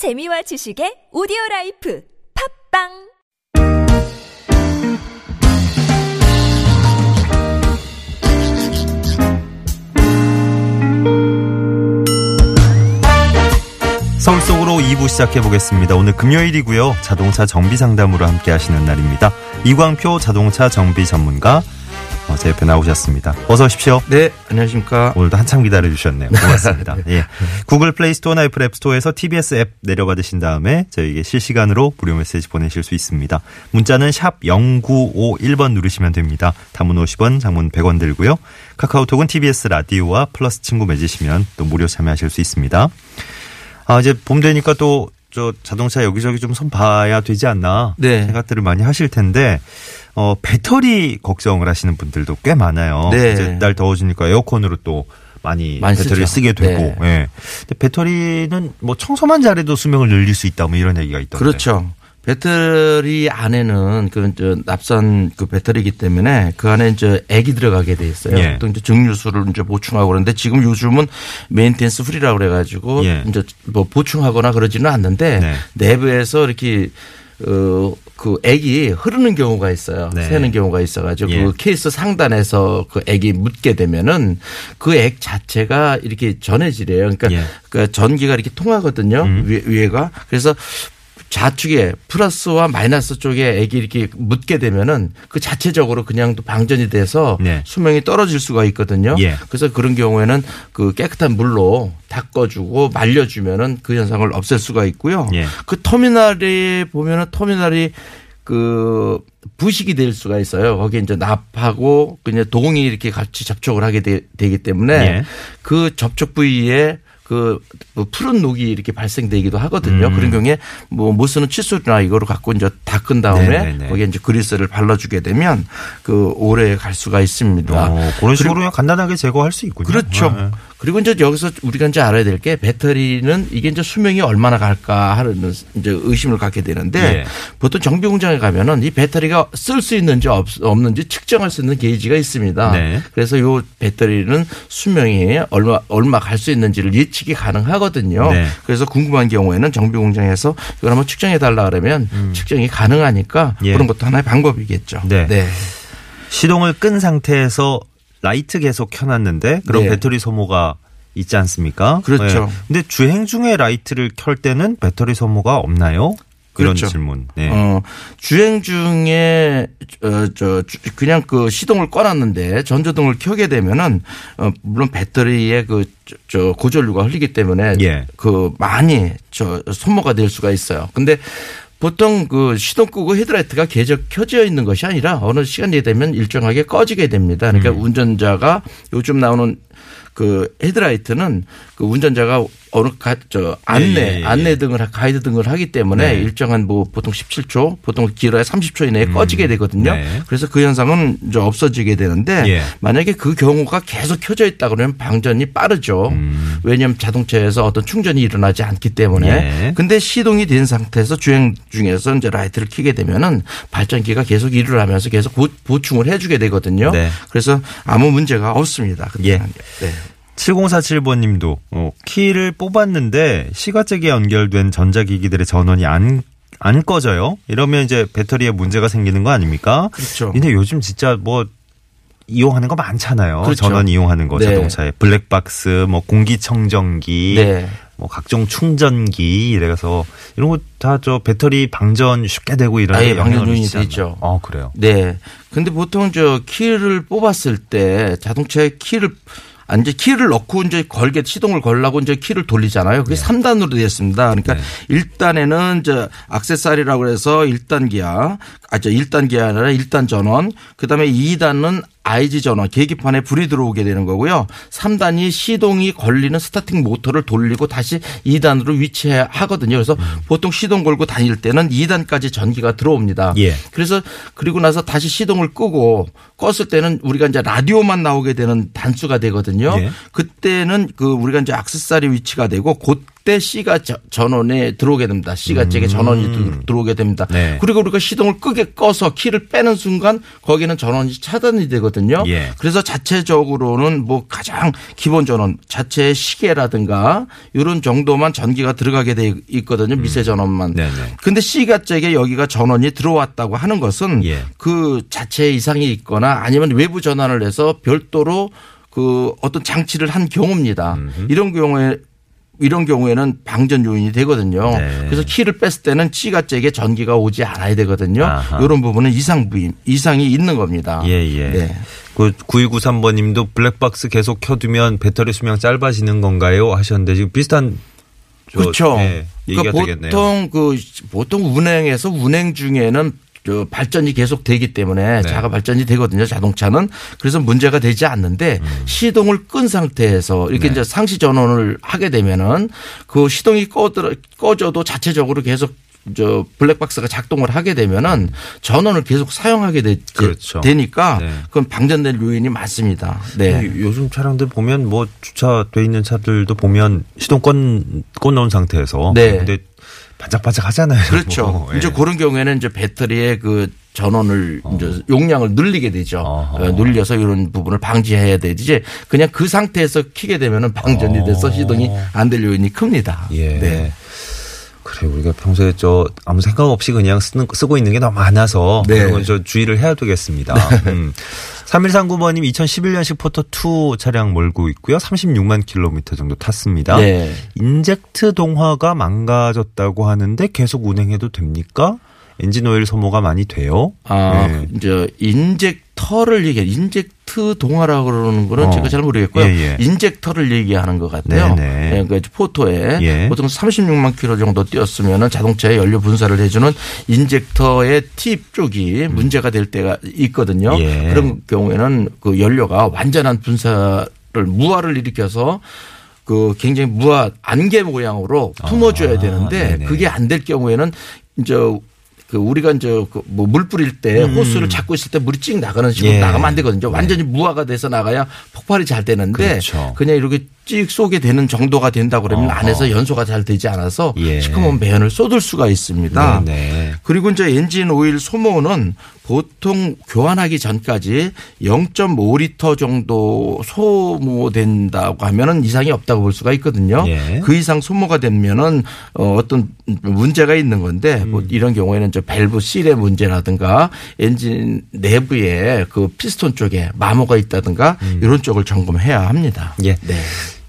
재미와 지식의 오디오 라이프 팟빵 서울 속으로 2부 시작해 보겠습니다. 오늘 금요일이고요. 자동차 정비 상담으로 함께 하시는 날입니다. 이광표 자동차 정비 전문가 어, 제 옆에 나오셨습니다. 어서 오십시오. 네, 안녕하십니까. 오늘도 한참 기다려 주셨네요. 고맙습니다. 예. 구글 플레이 스토어나 애플 앱 스토어에서 TBS 앱 내려받으신 다음에 저에게 실시간으로 무료 메시지 보내실 수 있습니다. 문자는 샵 0951번 누르시면 됩니다. 단문 50원, 장문 100원 들고요. 카카오톡은 TBS 라디오와 플러스 친구 맺으시면 또 무료 참여하실 수 있습니다. 아, 이제 봄 되니까 또 저 자동차 여기저기 좀 손 봐야 되지 않나 네. 생각들을 많이 하실 텐데 어 배터리 걱정을 하시는 분들도 꽤 많아요. 네. 이제 날 더워지니까 에어컨으로 또 많이, 많이 배터리를 쓰죠. 쓰게 되고. 네. 예. 근데 배터리는 뭐 청소만 잘해도 수명을 늘릴 수 있다 뭐 이런 얘기가 있던데. 그렇죠. 배터리 안에는 그저 납산 그 배터리이기 때문에 그 안에 이제 액이 들어가게 돼 있어요. 예. 또 이제 증류수를 이제 보충하고 그러는데 지금 요즘은 maintenance free라고 그래가지고 예. 이제 뭐 보충하거나 그러지는 않는데 네. 내부에서 이렇게 어 그 액이 흐르는 경우가 있어요. 네. 새는 경우가 있어가지고 예. 그 케이스 상단에서 그 액이 묻게 되면은 그 액 자체가 이렇게 전해지래요. 그러니까 예. 그 전기가 이렇게 통하거든요. 음. 위, 위에가 그래서 좌측에 플러스와 마이너스 쪽에 액이 이렇게 묻게 되면은 그 자체적으로 그냥 또 방전이 돼서 네. 수명이 떨어질 수가 있거든요. 예. 그래서 그런 경우에는 그 깨끗한 물로 닦아주고 말려주면은 그 현상을 없앨 수가 있고요. 예. 그 터미널에 보면은 터미널이 그 부식이 될 수가 있어요. 거기에 이제 납하고 그냥 동이 이렇게 같이 접촉을 하게 되, 기 때문에 예. 그 접촉 부위에 그뭐 푸른 녹이 이렇게 발생되기도 하거든요. 음. 그런 경우에 뭐 못 쓰는 칫솔이나 이거를 갖고 이제 닦은 다음에 네네네. 거기에 이제 그리스를 발라주게 되면 그 오래 갈 수가 있습니다. 어, 그런 식으로 그냥 간단하게 제거할 수 있군요. 그렇죠. 예, 예. 그리고 이제 여기서 우리가 이제 알아야 될 게 배터리는 이게 이제 수명이 얼마나 갈까 하는 이제 의심을 갖게 되는데 예. 보통 정비 공장에 가면은 이 배터리가 쓸 수 있는지 없, 없는지 측정할 수 있는 게이지가 있습니다. 네. 그래서 요 배터리는 수명이 얼마 얼마 갈 수 있는지를 예측 이 가능하거든요. 네. 그래서 궁금한 경우에는 정비 공장에서 이걸 한번 측정해 달라 그러면 측정이 가능하니까 음. 예. 그런 것도 하나의 방법이겠죠. 네. 시동을 끈 상태에서 라이트 계속 켜놨는데 그럼 네. 배터리 소모가 있지 않습니까? 그렇죠. 예. 근데 주행 중에 라이트를 켤 때는 배터리 소모가 없나요? 이런 그렇죠. 질문. 네. 어, 주행 중에 어, 저 주- 그냥 그 시동을 꺼놨는데 전조등을 켜게 되면은 어, 물론 배터리에 그저 고전류가 흐르기 때문에 예. 그 많이 저 소모가 될 수가 있어요. 근데 보통 그 시동 끄고 헤드라이트가 계속 켜져 있는 것이 아니라 어느 시간이 되면 일정하게 꺼지게 됩니다. 그러니까 음. 운전자가 요즘 나오는 그 헤드라이트는 그 운전자가 어느 가, 저 안내 예, 예, 예. 안내 등을 하- 가이드 등을 하기 때문에 네. 일정한 뭐 보통 17초 보통 길어야 30초 이내에 꺼지게 되거든요. 네. 그래서 그 현상은 이제 없어지게 되는데 예. 만약에 그 경우가 계속 켜져 있다 그러면 방전이 빠르죠. 음. 왜냐하면 자동차에서 어떤 충전이 일어나지 않기 때문에. 예. 근데 시동이 된 상태에서 주행 중에서 이제 라이트를 켜게 되면은 발전기가 계속 일을 하면서 계속 보- 보충을 해주게 되거든요. 네. 그래서 아무 문제가 없습니다. 예. 그때는. 네. 7047번 님도 어, 키를 뽑았는데 시가잭에 연결된 전자기기들의 전원이 안, 안 꺼져요. 이러면 이제 배터리에 문제가 생기는 거 아닙니까? 그렇죠. 근데 요즘 진짜 뭐 이용하는 거 많잖아요. 그렇죠. 전원 이용하는 거 네. 자동차에 블랙박스, 뭐 공기청정기, 네. 뭐 각종 충전기 이래서 이런 거 다 저 배터리 방전 쉽게 되고 이런 아예 방전 않나요? 되죠. 어 그래요. 네. 근데 보통 저 키를 뽑았을 때 자동차에 키를 아, 이제 키를 넣고 이제 걸게 시동을 걸라고 이제 키를 돌리잖아요. 그게 삼 3단으로 되어 있습니다. 그러니까 네. 일 1단에는 저 악세사리라고 해서 1단 기아, 아, 저 1단 기아 아니라 1단 전원, 그다음에 2단은 IG 전원, 계기판에 불이 들어오게 되는 거고요. 3단이 시동이 걸리는 스타팅 모터를 돌리고 다시 2단으로 위치하거든요. 그래서 음. 보통 시동 걸고 다닐 때는 2단까지 전기가 들어옵니다. 예. 그래서 그리고 나서 다시 시동을 끄고 껐을 때는 우리가 이제 라디오만 나오게 되는 단수가 되거든요. 예. 그때는 그 우리가 이제 악세사리 위치가 되고 그 때 C가 저- 전원에 들어오게 됩니다. C가 잭에 전원이 들- 들어오게 됩니다. 음. 네. 그리고 우리가 시동을 끄게 꺼서 키를 빼는 순간 거기는 전원이 차단이 되거든요. 예. 그래서 자체적으로는 뭐 가장 기본 전원, 자체 시계라든가 이런 정도만 전기가 들어가게 돼 있거든요. 미세 전원만. 음. 근데 C가 잭에 여기가 전원이 들어왔다고 하는 것은 예. 그 자체 이상이 있거나 아니면 외부 전환을 해서 별도로 그 어떤 장치를 한 경우입니다. 이런 경우에 이런 경우에는 방전 요인이 되거든요. 네. 그래서 키를 뺐을 때는 C가 잭에 전기가 오지 않아야 되거든요. 아하. 이런 부분은 이상 부임, 이상이 있는 겁니다. 예, 예. 네. 그 9293번 님도 블랙박스 계속 켜두면 배터리 수명 짧아지는 건가요? 하셨는데 지금 비슷한 저, 그렇죠. 예, 얘기가 그러니까 되겠네요. 보통 그 보통 운행에서 운행 중에는 저 발전이 계속 되기 때문에 네. 자가 발전이 되거든요. 자동차는 그래서 문제가 되지 않는데 음. 시동을 끈 상태에서 이렇게 네. 이제 상시 전원을 하게 되면은 그 시동이 꺼져 꺼져도 자체적으로 계속 저 블랙박스가 작동을 하게 되면은 전원을 계속 사용하게 되, 그렇죠. 되니까 네. 그건 방전될 요인이 많습니다. 네. 요- 요즘 차량들 보면 뭐 주차돼 있는 차들도 보면 시동 건 꺼놓은 상태에서 네. 근데 반짝반짝 하잖아요. 그렇죠. 뭐. 이제 예. 그런 경우에는 이제 배터리의 그 전원을 이제 용량을 늘리게 되죠. 어허. 어, 늘려서 이런 부분을 방지해야 되지. 그냥 그 상태에서 키게 되면은 방전이 돼서 어. 시동이 안 될 요인이 큽니다. 예. 네. 그래 우리가 평소에 저 아무 생각 없이 그냥 쓰는, 쓰고 있는 게 너무 많아서 네. 그런 건저 주의를 해야 되겠습니다. 음. 3139번님 2011년식 포터2 차량 몰고 있고요. 36만 킬로미터 정도 탔습니다. 네. 인젝트 동화가 망가졌다고 하는데 계속 운행해도 됩니까? 엔진 오일 소모가 많이 돼요. 아, 네. 이제 인젝터를 얘기해. 인젝 트 동화라고 그러는 거는 어. 제가 잘 모르겠고요. 예, 예. 인젝터를 얘기하는 것 같아요. 네네. 예, 그러니까 포터에 예. 보통 36만 킬로 정도 뛰었으면은 자동차에 연료 분사를 해주는 인젝터의 팁 쪽이 문제가 될 때가 있거든요. 예. 그런 경우에는 그 연료가 완전한 분사를 무화를 일으켜서 그 굉장히 무화 안개 모양으로 뿜어줘야 아, 되는데 네네. 그게 안 될 경우에는 이제 그 우리가 이제 그 뭐 물 뿌릴 때 호스를 잡고 있을 때 물이 찍 나가는 식으로 음. 예. 나가면 안 되거든요. 완전히 무화가 돼서 나가야 폭발이 잘 되는데 그렇죠. 그냥 이렇게 찍 쏘게 되는 정도가 된다 그러면 어허. 안에서 연소가 잘 되지 않아서 예. 시커먼 매연을 쏟을 수가 있습니다. 네네. 그리고 이제 엔진 오일 소모는 보통 교환하기 전까지 0.5리터 정도 소모된다고 하면은 이상이 없다고 볼 수가 있거든요. 예. 그 이상 소모가 되면은 어, 어떤 문제가 있는 건데 음. 뭐 이런 경우에는 저 밸브 실의 문제라든가 엔진 내부에 그 피스톤 쪽에 마모가 있다든가 이런 쪽을 점검해야 합니다. 음. 예. 네.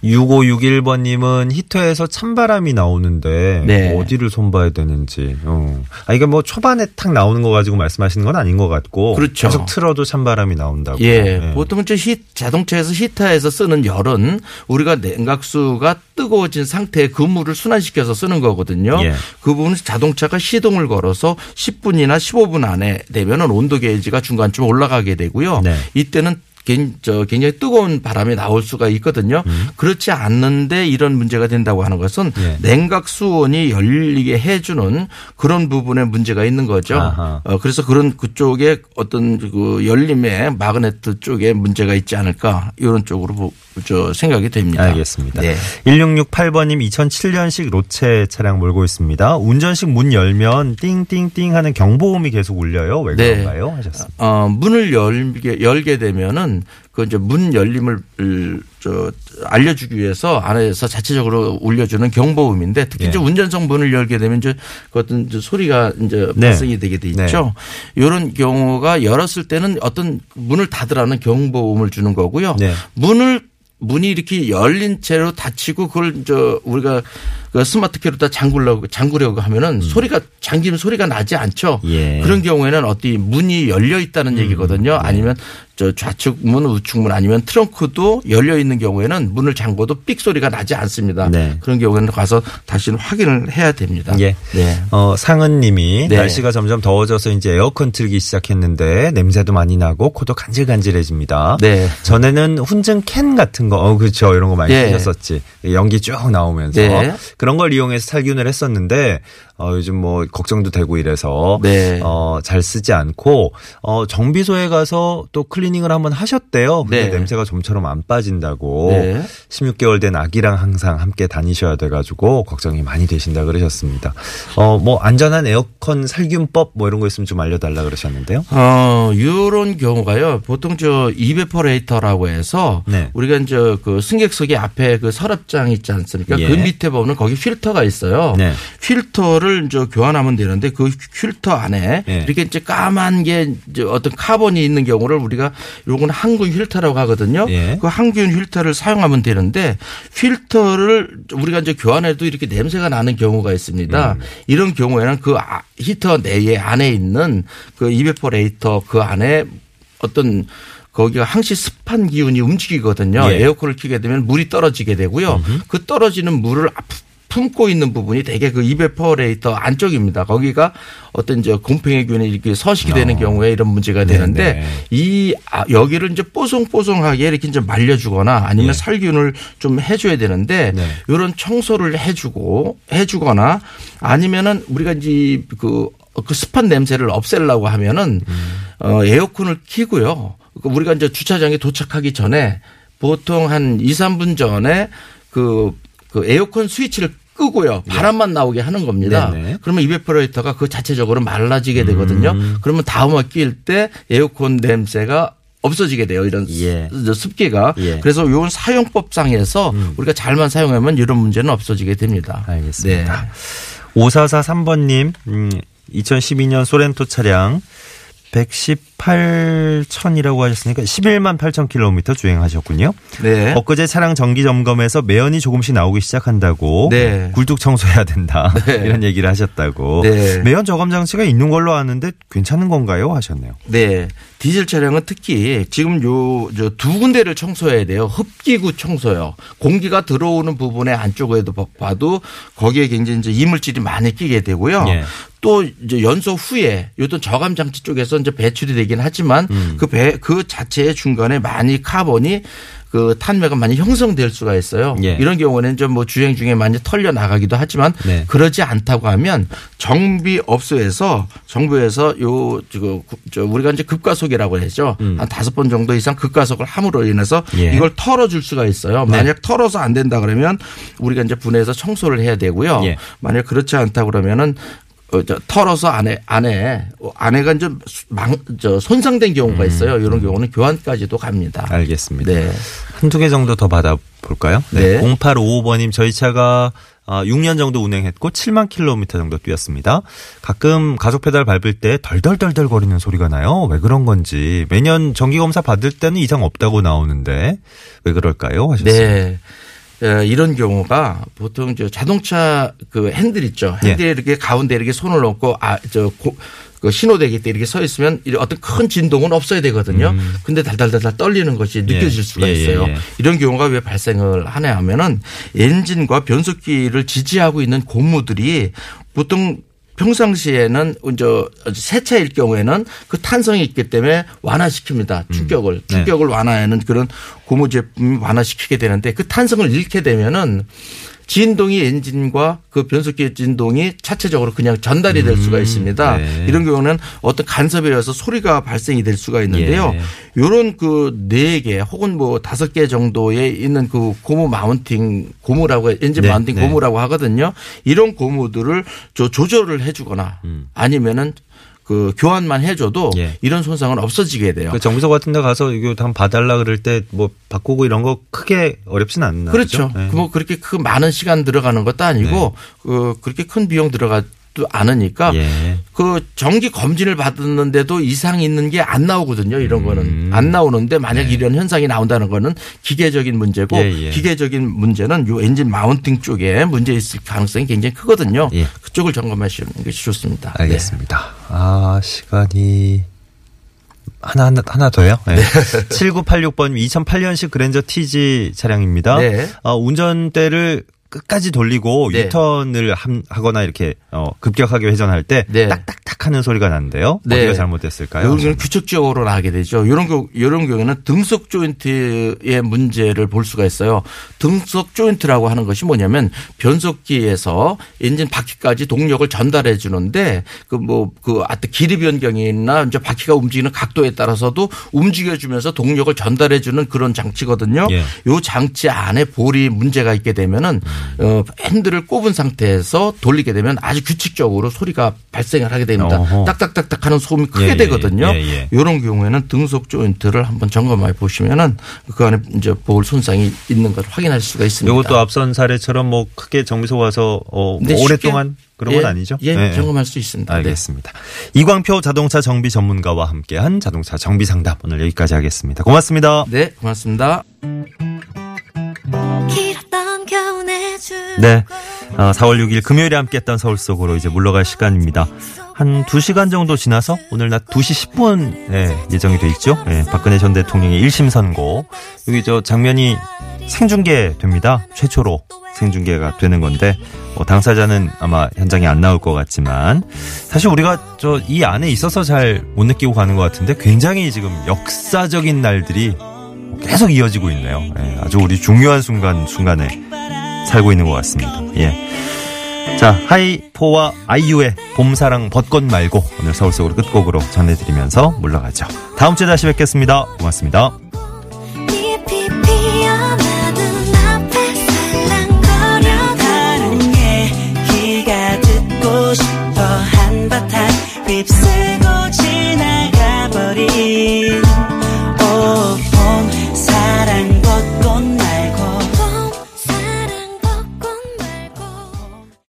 6561번님은 히터에서 찬바람이 나오는데 네. 어디를 손봐야 되는지. 어. 아 이게 뭐 초반에 탁 나오는 거 가지고 말씀하시는 건 아닌 것 같고. 그렇죠. 계속 틀어도 찬바람이 나온다고. 예, 네. 보통은 저 히, 자동차에서 히터에서 쓰는 열은 우리가 냉각수가 뜨거워진 상태에 그 물을 순환시켜서 쓰는 거거든요. 예. 그 부분은 자동차가 시동을 걸어서 10분이나 15분 안에 되면은 온도 게이지가 중간쯤 올라가게 되고요. 네. 이때는 굉- 저 굉장히 뜨거운 바람이 나올 수가 있거든요. 그렇지 않는데 이런 문제가 된다고 하는 것은 예. 냉각 수온이 열리게 해주는 그런 부분에 문제가 있는 거죠. 아하. 어, 그래서 그런 그쪽에 어떤 그 열림의 마그네트 쪽에 문제가 있지 않을까 이런 쪽으로 보- 저 생각이 됩니다. 알겠습니다. 네. 1668번님 2007년식 로체 차량 몰고 있습니다. 운전식 문 열면 띵띵띵 하는 경보음이 계속 울려요. 왜 네. 그런가요? 하셨습니다. 어, 문을 열게, 열게 되면은 그 이제 문 열림을 저 알려주기 위해서 안에서 자체적으로 울려주는 경보음인데 특히 예. 이제 운전석 문을 열게 되면 이제 그 어떤 이제 소리가 이제 네. 발생이 되게 돼 있죠. 이런 경우가 열었을 때는 어떤 문을 닫으라는 경보음을 주는 거고요. 네. 문을 문이 이렇게 열린 채로 닫히고 그걸 저 우리가 그 스마트 키로 다 잠그려고 잠그려고 하면은 소리가 잠기면 소리가 나지 않죠. 음. 예. 음. 그런 경우에는 어디 문이 열려 있다는 얘기거든요. 네. 아니면 저 좌측 문, 우측 문 아니면 트렁크도 열려 있는 경우에는 문을 잠궈도 삑 소리가 나지 않습니다. 네. 그런 경우에는 가서 다시 확인을 해야 됩니다. 예. 네. 어, 상은님이 네. 날씨가 점점 더워져서 이제 에어컨 틀기 시작했는데 냄새도 많이 나고 코도 간질간질해집니다. 네. 전에는 훈증 캔 같은 거, 어, 그렇죠. 이런 거 많이 예. 쓰셨었지. 연기 쭉 나오면서. 네. 그런 걸 이용해서 살균을 했었는데 어, 요즘 뭐 걱정도 되고 이래서 네. 어, 잘 쓰지 않고 어, 정비소에 가서 또 클리닝을 한번 하셨대요. 근데 네. 냄새가 좀처럼 안 빠진다고. 네. 16개월 된 아기랑 항상 함께 다니셔야 돼가지고 걱정이 많이 되신다 그러셨습니다. 어, 뭐 안전한 에어컨 살균법 뭐 이런 거 있으면 좀 알려달라 그러셨는데요. 어, 요런 경우가요. 보통 저 evaporator라고 해서 네. 우리가 이제 그 승객석의 앞에 그 서랍장 있지 않습니까? 예. 그 밑에 보면 거기 필터가 있어요. 네. 필터를 이제 교환하면 되는데 그 필터 안에 예. 이렇게 이제 까만 게 이제 어떤 카본이 있는 경우를 우리가 요건 항균 필터라고 하거든요. 예. 그 항균 필터를 사용하면 되는데 필터를 우리가 이제 교환해도 이렇게 냄새가 나는 경우가 있습니다. 음. 이런 경우에는 그 아- 히터 내에 안에 있는 그 evaporator 그 안에 어떤 거기가 항시 습한 기운이 움직이거든요. 예. 에어컨을 켜게 되면 물이 떨어지게 되고요. 그 떨어지는 물을 품고 있는 부분이 되게 그 이베퍼레이터 안쪽입니다. 거기가 어떤 이제 곰팡이균이 이렇게 서식이 되는 어. 경우에 이런 문제가 되는데 네네. 이 아, 여기를 이제 뽀송뽀송하게 이렇게 이제 말려주거나 아니면 예. 살균을 좀 해줘야 되는데 네. 이런 청소를 해주고 해주거나 아니면은 우리가 이제 그, 그 습한 냄새를 없애려고 하면은 어, 에어컨을 켜고요. 그 우리가 이제 주차장에 도착하기 전에 보통 한 2, 3분 전에 그, 그 에어컨 스위치를 끄고요. 바람만 나오게 하는 겁니다. 네네. 그러면 이베퍼레이터가 그 자체적으로 말라지게 되거든요. 그러면 다음에 낄때 에어컨 냄새가 없어지게 돼요. 이런 예. 습- 습기가. 예. 그래서 요런 사용법상에서 우리가 잘만 사용하면 이런 문제는 없어져지게 됩니다. 알겠습니다. 네. 5443번님, 음, 2012년 소렌토 차량 118천이라고 하셨으니까 11만 8천 킬로미터 주행하셨군요. 네. 엊그제 차량 정기 점검에서 매연이 조금씩 나오기 시작한다고 네. 굴뚝 청소해야 된다 네. 이런 얘기를 하셨다고 네. 매연 저감 장치가 있는 걸로 아는데 괜찮은 건가요 하셨네요. 네. 디젤 차량은 특히 지금 요저두 군데를 청소해야 돼요. 흡기구 청소요. 공기가 들어오는 부분의 안쪽에도 봐- 봐도 거기에 굉장히 이제 이물질이 많이 끼게 되고요. 예. 또 이제 연소 후에 요떤 저감 장치 쪽에서 이제 배출이 되긴 하지만 음. 그 배 그 자체의 중간에 많이 카본이 그 탄매가 많이 형성될 수가 있어요. 예. 이런 경우는 좀 뭐 주행 중에 많이 털려 나가기도 하지만 네. 그러지 않다고 하면 정비업소에서 정부에서 요 지금 저 우리가 이제 급가속이라고 하죠. 한 다섯 번 정도 이상 급가속을 함으로 인해서 음. 예. 이걸 털어줄 수가 있어요. 네. 만약 털어서 안 된다 그러면 우리가 이제 분해해서 청소를 해야 되고요. 예. 만약 그렇지 않다 그러면은 어, 저, 털어서 안에 안에 어, 안에가 이제 망, 저 손상된 경우가 있어요. 이런 경우는 교환까지도 갑니다. 음. 알겠습니다. 네. 한두 개 정도 더 받아볼까요? 네. 0855번님 저희 차가 아, 6년 정도 운행했고 7만 킬로미터 정도 뛰었습니다. 가끔 가속 페달 밟을 때 덜덜덜덜 거리는 소리가 나요. 왜 그런 건지 매년 정기 검사 받을 때는 이상 없다고 나오는데 왜 그럴까요? 하셨어요. 네. 에, 이런 경우가 보통 저 자동차 그 핸들 있죠. 예. 핸들에 이렇게 가운데 이렇게 손을 놓고 아, 저, 고, 그 신호대기 때 이렇게 서 있으면 이 어떤 큰 진동은 없어야 되거든요. 근데 달달달달 떨리는 것이 느껴질 수가 음. 예, 예, 있어요. 예. 이런 경우가 왜 발생을 하냐 하면은 엔진과 변속기를 지지하고 있는 고무들이 보통 평상시에는 이제 세차일 경우에는 그 탄성이 있기 때문에 완화시킵니다. 충격을 네. 충격을 완화하는 그런 고무 제품이 완화시키게 되는데 그 탄성을 잃게 되면은 진동이 엔진과 그 변속기의 진동이 차체적으로 그냥 전달이 될 수가 있습니다. 네. 이런 경우는 어떤 간섭에 의해서 소리가 발생이 될 수가 있는데요. 예. 요런 그 네 개 혹은 뭐 다섯 개 정도에 있는 그 고무 mounting 고무라고 해- 엔진 네, mounting 네. 고무라고 하거든요. 이런 고무들을 저 조절을 해 주거나 아니면은 그 교환만 해줘도 음. 예. 이런 손상은 없어지게 돼요. 그 정비소 같은 데 가서 이거 한번 봐달라 그럴 때 뭐 바꾸고 이런 거 크게 어렵진 않나 그렇죠. 그죠? 네. 뭐 그렇게 그 많은 시간 들어가는 것도 아니고 그 그렇게 큰 비용 들어가도 않으니까 예. 그 정기 검진을 받았는데도 이상 있는 게 안 나오거든요. 이런 음. 거는 안 나오는데 만약 이런 현상이 나온다는 거는 기계적인 문제고 네. 예, 예. 기계적인 문제는 요 엔진 마운팅 쪽에 문제 있을 가능성이 굉장히 크거든요. 예. 그쪽을 점검하시는 것이 좋습니다. 네. 알겠습니다. 아, 시간이 하나 하나 하나 더요. 네. 7986번 2008년식 그랜저 TG 차량입니다. 네. 어, 운전대를 끝까지 돌리고 네. 유턴을 함- 하거나 이렇게 어, 급격하게 회전할 때 네. 딱딱딱 하는 소리가 나는데요. 네. 어디가 잘못됐을까요? 경우는 규칙적으로 나게 되죠. 이런 경우, 이런 경우에는 등속 조인트의 문제를 볼 수가 있어요. 등속 조인트라고 하는 것이 뭐냐면 변속기에서 엔진 바퀴까지 동력을 전달해 주는데 그 뭐그 길이 변경이나 이제 바퀴가 움직이는 각도에 따라서도 움직여 주면서 동력을 전달해 주는 그런 장치거든요. 예. 요 장치 안에 볼이 문제가 있게 되면은 어 핸들을 꼽은 상태에서 돌리게 되면 아주 규칙적으로 소리가 발생을 하게 됩니다. 어허. 딱딱딱딱 하는 소음이 크게 예, 예, 되거든요. 예, 예. 이런 경우에는 등속 조인트를 한번 점검해 보시면은 그 안에 이제 볼 손상이 있는 걸 확인할 수가 있습니다. 이것도 앞선 사례처럼 뭐 크게 정비소 와서 어, 뭐 오랫동안 그런 건 예, 아니죠? 예, 네. 점검할 수 있습니다. 네. 알겠습니다. 이광표 자동차 정비 전문가와 함께한 자동차 정비 상담 오늘 여기까지 하겠습니다. 고맙습니다. 네, 네, 고맙습니다. 네. 어, 4월 6일 금요일에 함께했던 서울 속으로 이제 물러갈 시간입니다. 한 2시간 정도 지나서 오늘 낮 2시 10분에 예정이 돼 있죠. 예, 박근혜 전 대통령의 1심 선고. 여기 저 장면이 생중계 됩니다. 최초로 생중계가 되는 건데 뭐 당사자는 아마 현장에 안 나올 것 같지만 사실 우리가 저 이 안에 있어서 잘 못 느끼고 가는 것 같은데 굉장히 지금 역사적인 날들이 계속 이어지고 있네요. 예, 아주 우리 중요한 순간 순간에 살고 있는 것 같습니다. 예. 자, 하이포와 아이유의 봄사랑 벚꽃 말고 오늘 서울 속으로 끝곡으로 전해드리면서 물러가죠. 다음 주에 다시 뵙겠습니다. 고맙습니다. 싶어 한바탕